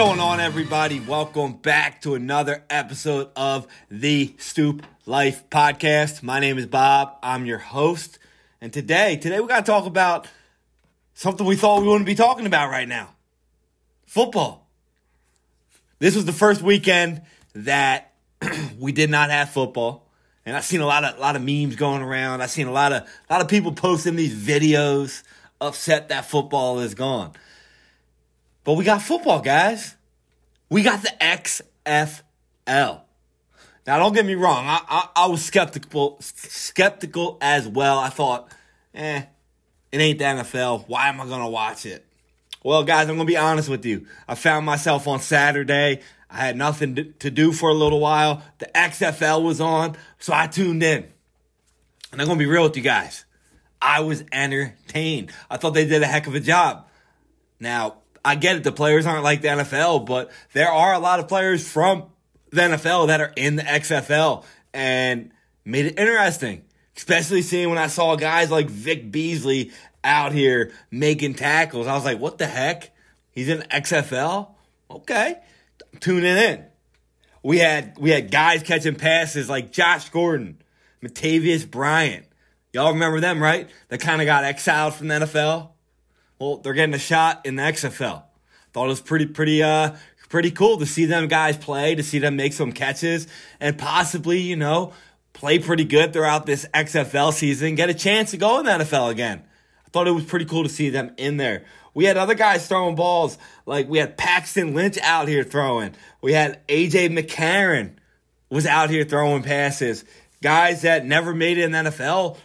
Going on, everybody? Welcome back to another episode of the Stoop Life Podcast. My name is Bob. I'm your host. And today, today we got to talk about something we thought we wouldn't be talking about right now. Football. This was the first weekend that we did not have football. And I've seen a lot of a lot of memes going around. I've seen a lot of a lot of people posting these videos upset that football is gone. But we got football, guys. We got the XFL. Now, don't get me wrong. I, I, I was skeptical, skeptical as well. I thought, eh, it ain't the NFL. Why am I gonna watch it? Well, guys, I'm gonna be honest with you. I found myself on Saturday. I had nothing to do for a little while. The XFL was on, so I tuned in. And I'm gonna be real with you guys. I was entertained. I thought they did a heck of a job. Now, I get it, the players aren't like the NFL, but there are a lot of players from the NFL that are in the XFL and made it interesting. Especially seeing when I saw guys like Vic Beasley out here making tackles. I was like, what the heck? He's in XFL? Okay. Tuning in. We had we had guys catching passes like Josh Gordon, Martavis Bryant. Y'all remember them, right? That kind of got exiled from the NFL. Well, they're getting a shot in the XFL. Thought it was pretty, pretty, uh, pretty cool to see them guys play, to see them make some catches, and possibly, you know, play pretty good throughout this XFL season, get a chance to go in the NFL again. I thought it was pretty cool to see them in there. We had other guys throwing balls, like we had Paxton Lynch out here throwing. We had AJ McCarron was out here throwing passes. Guys that never made it in the NFL.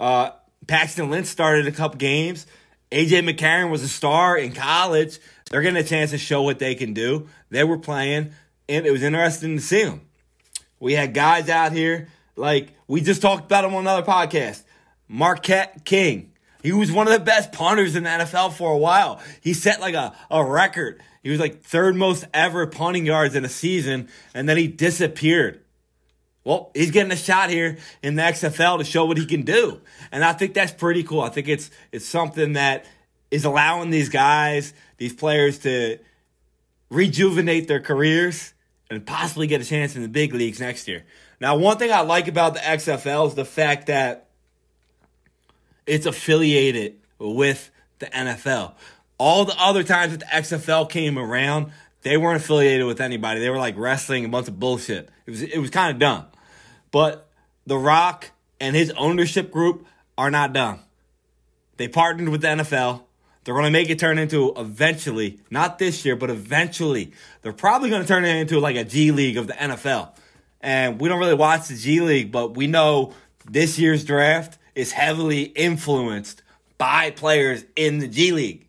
Uh, Paxton Lynch started a couple games. AJ McCarron was a star in college. They're getting a chance to show what they can do. They were playing, and it was interesting to see them. We had guys out here like we just talked about him on another podcast. Marquette King. He was one of the best punters in the NFL for a while. He set like a, a record. He was like third most ever punting yards in a season, and then he disappeared. Well, he's getting a shot here in the XFL to show what he can do. And I think that's pretty cool. I think it's it's something that is allowing these guys, these players to rejuvenate their careers and possibly get a chance in the big leagues next year. Now, one thing I like about the XFL is the fact that it's affiliated with the NFL. All the other times that the XFL came around, they weren't affiliated with anybody. They were like wrestling a bunch of bullshit. It was it was kind of dumb. But The Rock and his ownership group are not done. They partnered with the NFL. They're going to make it turn into eventually, not this year, but eventually, they're probably going to turn it into like a G League of the NFL. And we don't really watch the G League, but we know this year's draft is heavily influenced by players in the G League.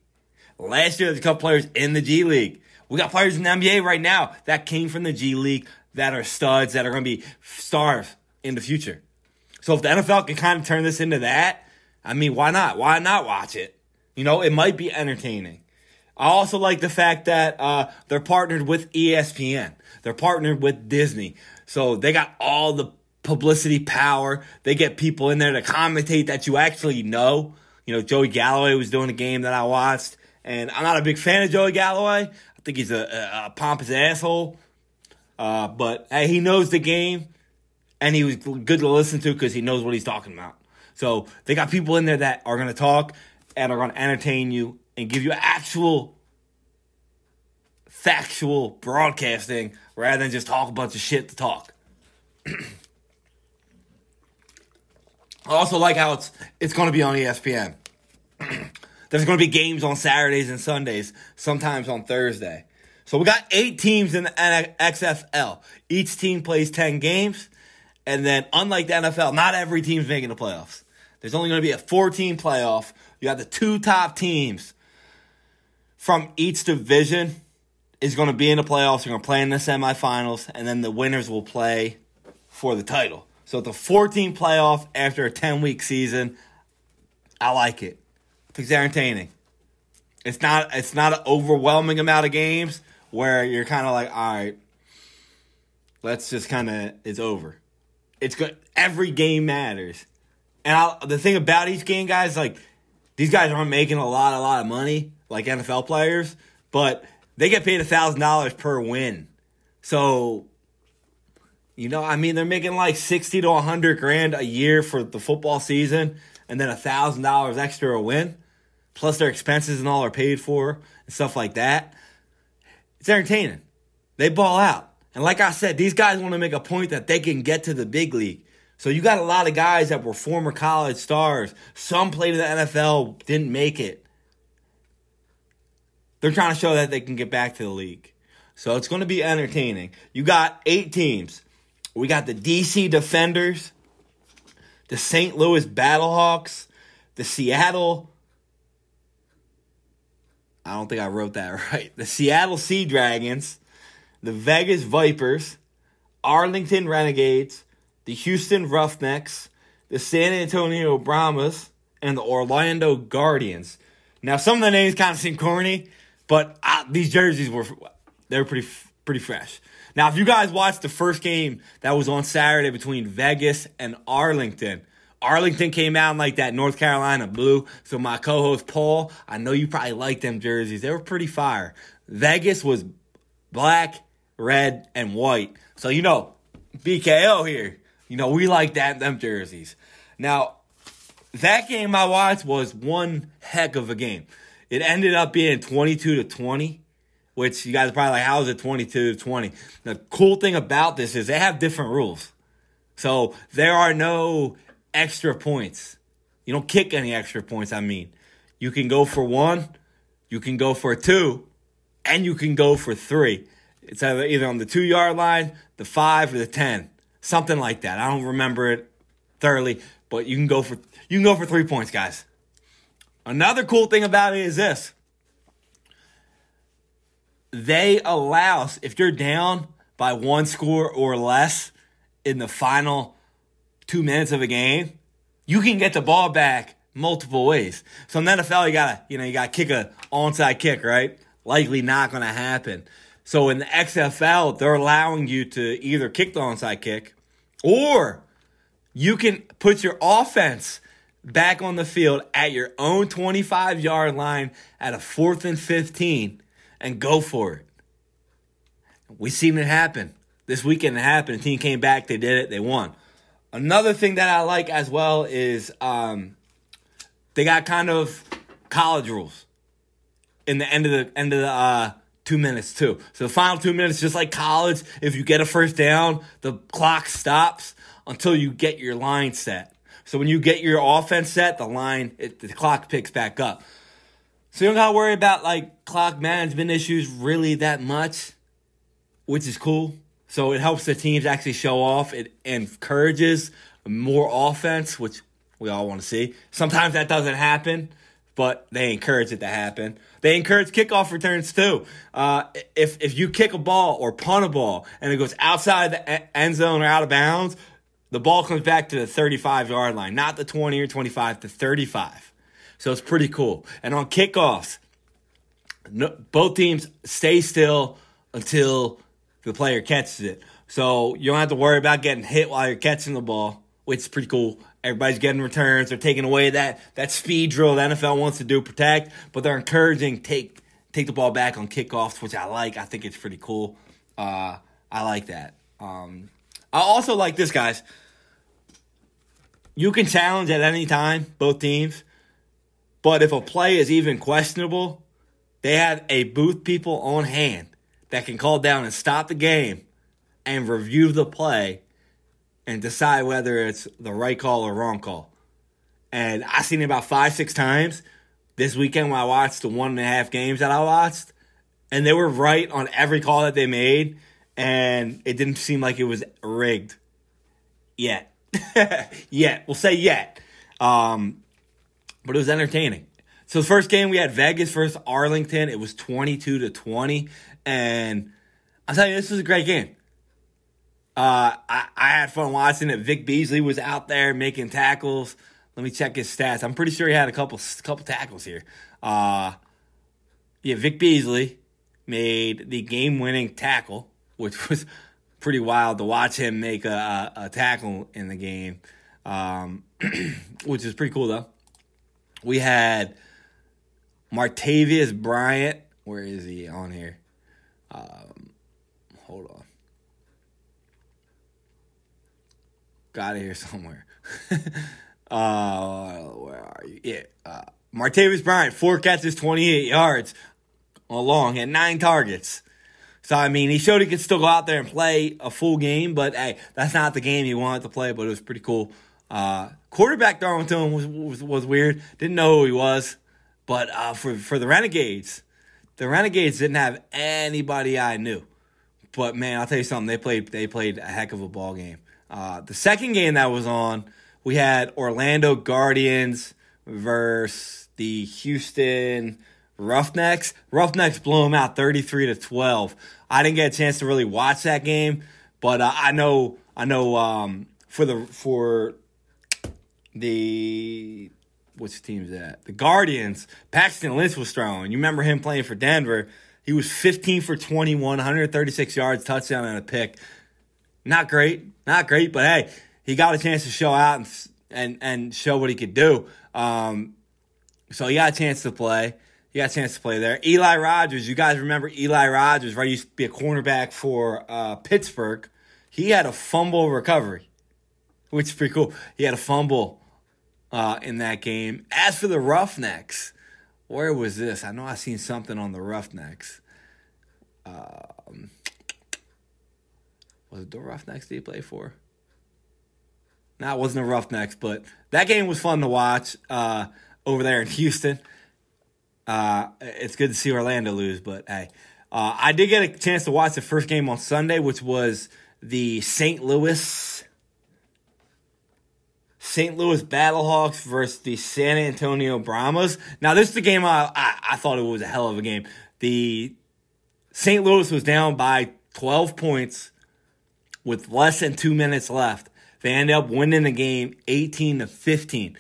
Last year, there's a couple players in the G League. We got players in the NBA right now that came from the G League that are studs, that are going to be stars in the future. So if the NFL can kind of turn this into that, I mean, why not? Why not watch it? You know, it might be entertaining. I also like the fact that uh, they're partnered with ESPN. They're partnered with Disney. So they got all the publicity power. They get people in there to commentate that you actually know. You know, Joey Galloway was doing a game that I watched, and I'm not a big fan of Joey Galloway. I think he's a, a, a pompous asshole. Uh, but hey, he knows the game, and he was good to listen to because he knows what he's talking about. So they got people in there that are going to talk and are going to entertain you and give you actual factual broadcasting rather than just talk a bunch of shit to talk. I also like how it's it's going to be on ESPN. There's going to be games on Saturdays and Sundays, sometimes on Thursday. So we got eight teams in the XFL. Each team plays 10 games. And then, unlike the NFL, not every team's making the playoffs. There's only going to be a 14 playoff. You got the two top teams from each division is going to be in the playoffs. They're going to play in the semifinals, and then the winners will play for the title. So it's a 14 playoff after a 10 week season. I like it. It's entertaining. It's not. It's not an overwhelming amount of games where you're kind of like, all right, let's just kind of, it's over. It's good. Every game matters. And I'll, the thing about each game, guys, like, these guys aren't making a lot, a lot of money like NFL players, but they get paid $1,000 per win. So, you know, I mean, they're making like 60 to 100 grand a year for the football season and then $1,000 extra a win. Plus their expenses and all are paid for and stuff like that. It's entertaining. They ball out. And like I said, these guys want to make a point that they can get to the big league. So you got a lot of guys that were former college stars. Some played in the NFL, didn't make it. They're trying to show that they can get back to the league. So it's going to be entertaining. You got eight teams. We got the DC Defenders, the St. Louis Battlehawks, the Seattle. I don't think I wrote that right. The Seattle Sea Dragons, the Vegas Vipers, Arlington Renegades, the Houston Roughnecks, the San Antonio Brahmas, and the Orlando Guardians. Now, some of the names kind of seem corny, but uh, these jerseys were they were pretty pretty fresh. Now, if you guys watched the first game that was on Saturday between Vegas and Arlington, Arlington came out like that North Carolina blue. So my co-host Paul, I know you probably like them jerseys. They were pretty fire. Vegas was black, red, and white. So you know, BKO here. You know, we like that them jerseys. Now, that game I watched was one heck of a game. It ended up being 22 to 20, which you guys probably like, how is it 22 to 20? The cool thing about this is they have different rules. So there are no extra points. You don't kick any extra points, I mean. You can go for one, you can go for two, and you can go for three. It's either, on the two yard line, the five, or the 10. Something like that. I don't remember it thoroughly, but you can go for you can go for three points, guys. Another cool thing about it is this. They allow, if you're down by one score or less in the final two minutes of a game, you can get the ball back multiple ways. So in the NFL, you gotta, you know, you gotta kick a onside kick, right? Likely not gonna happen. So in the XFL, they're allowing you to either kick the onside kick or you can put your offense back on the field at your own 25 yard line at a fourth and 15 and go for it. We seen it happen. This weekend it happened. The team came back, they did it, they won. Another thing that I like as well is um, they got kind of college rules in the end of the end of the uh, two minutes too. So the final two minutes, just like college, if you get a first down, the clock stops until you get your line set. So when you get your offense set, the line, it, the clock picks back up. So you don't gotta worry about like clock management issues really that much, which is cool. So it helps the teams actually show off. It encourages more offense, which we all want to see. Sometimes that doesn't happen, but they encourage it to happen. They encourage kickoff returns too. Uh, if if you kick a ball or punt a ball and it goes outside the end zone or out of bounds, the ball comes back to the 35 yard line, not the 20 or 25 to 35. So it's pretty cool. And on kickoffs, no, both teams stay still until the player catches it. So you don't have to worry about getting hit while you're catching the ball, which is pretty cool. Everybody's getting returns. They're taking away that that speed drill the NFL wants to do, protect, but they're encouraging take take the ball back on kickoffs, which I like. I think it's pretty cool. Uh, I like that. Um, I also like this, guys. You can challenge at any time, both teams. But if a play is even questionable, they have a booth people on hand that can call down and stop the game and review the play and decide whether it's the right call or wrong call. And I've seen it about five, six times this weekend when I watched the one and a half games that I watched. And they were right on every call that they made and it didn't seem like it was rigged yet. yet. We'll say yet. Um, but it was entertaining. So the first game we had Vegas versus Arlington. It was 22 to 20. And I'll tell you, this was a great game. Uh, I, I had fun watching it. Vic Beasley was out there making tackles. Let me check his stats. I'm pretty sure he had a couple couple tackles here. Uh, yeah, Vic Beasley made the game winning tackle which was pretty wild to watch him make a, a, a tackle in the game, um, which is pretty cool though. We had Martavis Bryant. Where is he on here? Um, hold on. Got it here somewhere. uh, where are you? Yeah. Uh, Martavis Bryant, four catches, 28 yards along, and nine targets. So, I mean, he showed he could still go out there and play a full game, but hey, that's not the game he wanted to play, but it was pretty cool. Uh, quarterback Darlington was, was, was weird. Didn't know who he was. But uh, for, for the Renegades, the Renegades didn't have anybody I knew. But man, I'll tell you something. They played they played a heck of a ball game. Uh, the second game that was on, we had Orlando Guardians versus the Houston Roughnecks. Roughnecks blew them out 33 to 12. I didn't get a chance to really watch that game, but uh, I know I know um, for the for the which team's that? The Guardians. Paxton Lynch was throwing. You remember him playing for Denver? He was 15 for 21, 136 yards, touchdown and a pick. Not great, not great, but hey, he got a chance to show out and and, and show what he could do. Um, so he got a chance to play. He got a chance to play there. Eli Rogers, you guys remember Eli Rogers, right? He used to be a cornerback for uh, Pittsburgh. He had a fumble recovery, which is pretty cool. He had a fumble uh, in that game. As for the Roughnecks, where was this? I know I seen something on the Roughnecks. Um, was it the Roughnecks they play for? No, it wasn't the Roughnecks, but that game was fun to watch uh, over there in Houston. Uh, it's good to see Orlando lose, but hey, uh, I did get a chance to watch the first game on Sunday, which was the St. Louis St. Louis Battlehawks versus the San Antonio Brahmas. Now, this is the game I, I, I thought it was a hell of a game. The St. Louis was down by 12 points with less than two minutes left. They ended up winning the game 18 to 15.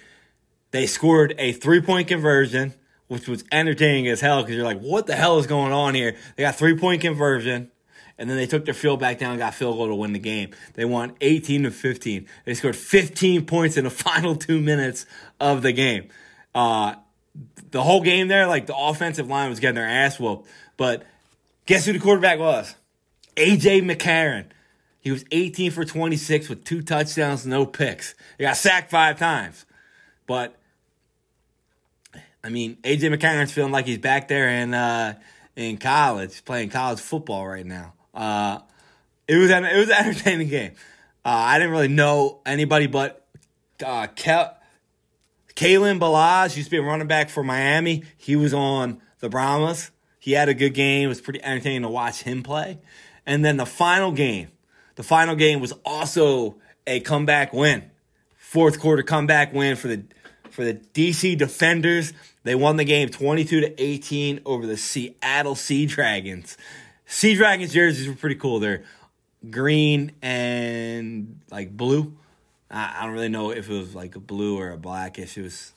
They scored a three point conversion, which was entertaining as hell because you're like, what the hell is going on here? They got three point conversion and then they took their field back down and got field goal to win the game. They won 18 to 15. They scored 15 points in the final two minutes of the game. Uh, the whole game there, like the offensive line was getting their ass whooped. But guess who the quarterback was? AJ McCarron. He was 18 for 26 with two touchdowns, no picks. He got sacked five times. But I mean, AJ McCarron's feeling like he's back there in uh, in college, playing college football right now. Uh, it was an it was an entertaining game. Uh, I didn't really know anybody but uh, Kel- Kalen Ballage used to be a running back for Miami. He was on the Brahmas. He had a good game. It was pretty entertaining to watch him play. And then the final game, the final game was also a comeback win, fourth quarter comeback win for the for the DC Defenders. They won the game 22 to 18 over the Seattle Sea Dragons. Sea Dragons jerseys were pretty cool. They're green and like blue. I, I don't really know if it was like a blue or a blackish. It was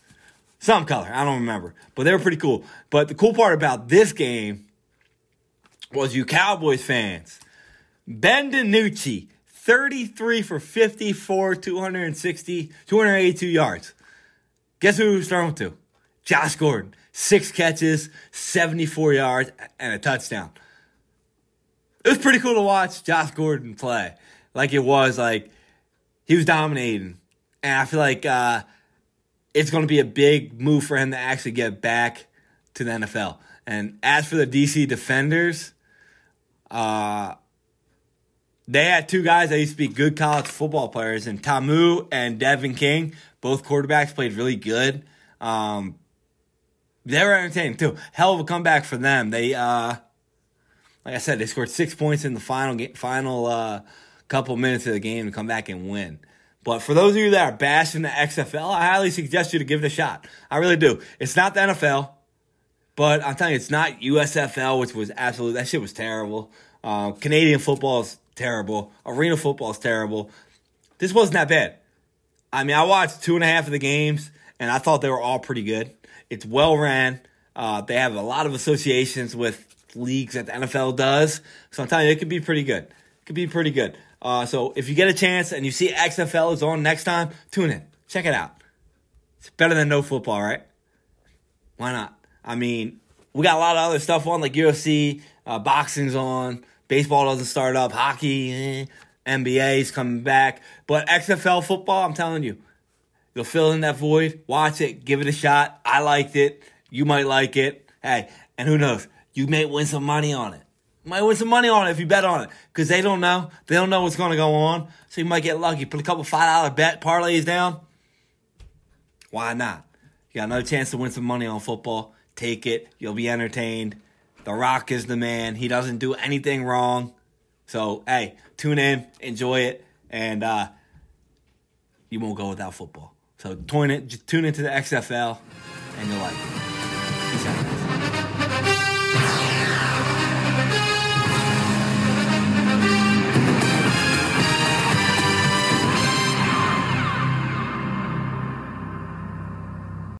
some color. I don't remember. But they were pretty cool. But the cool part about this game was you Cowboys fans. Ben DiNucci, 33 for 54, 260, 282 yards. Guess who he was throwing to? Josh Gordon. Six catches, 74 yards, and a touchdown it was pretty cool to watch Josh Gordon play. Like it was like he was dominating, and I feel like uh, it's going to be a big move for him to actually get back to the NFL. And as for the DC Defenders, uh, they had two guys that used to be good college football players, and Ta'amu and Devin King, both quarterbacks, played really good. Um, they were entertaining too. Hell of a comeback for them. They uh, like I said, they scored six points in the final game, final uh, couple minutes of the game to come back and win. But for those of you that are bashing the XFL, I highly suggest you to give it a shot. I really do. It's not the NFL, but I'm telling you, it's not USFL, which was absolutely that shit was terrible. Uh, Canadian football is terrible. Arena football is terrible. This wasn't that bad. I mean, I watched two and a half of the games, and I thought they were all pretty good. It's well ran. Uh, they have a lot of associations with leagues that the NFL does. So I'm telling you, it could be pretty good. It could be pretty good. Uh, so if you get a chance and you see XFL is on next time, tune in. Check it out. It's better than no football, right? Why not? I mean, we got a lot of other stuff on like UFC, uh, boxing's on. Baseball doesn't start up. Hockey, eh. NBA's coming back. But XFL football, I'm telling you, you'll fill in that void. Watch it. Give it a shot. I liked it. You might like it. Hey, and who knows? You may win some money on it. You might win some money on it if you bet on it. Because they don't know. They don't know what's going to go on. So you might get lucky. Put a couple $5 bet parlays down. Why not? You got another chance to win some money on football. Take it. You'll be entertained. The Rock is the man. He doesn't do anything wrong. So, hey, tune in, enjoy it, and uh, you won't go without football. So, tune, it, tune into the XFL, and you'll like it.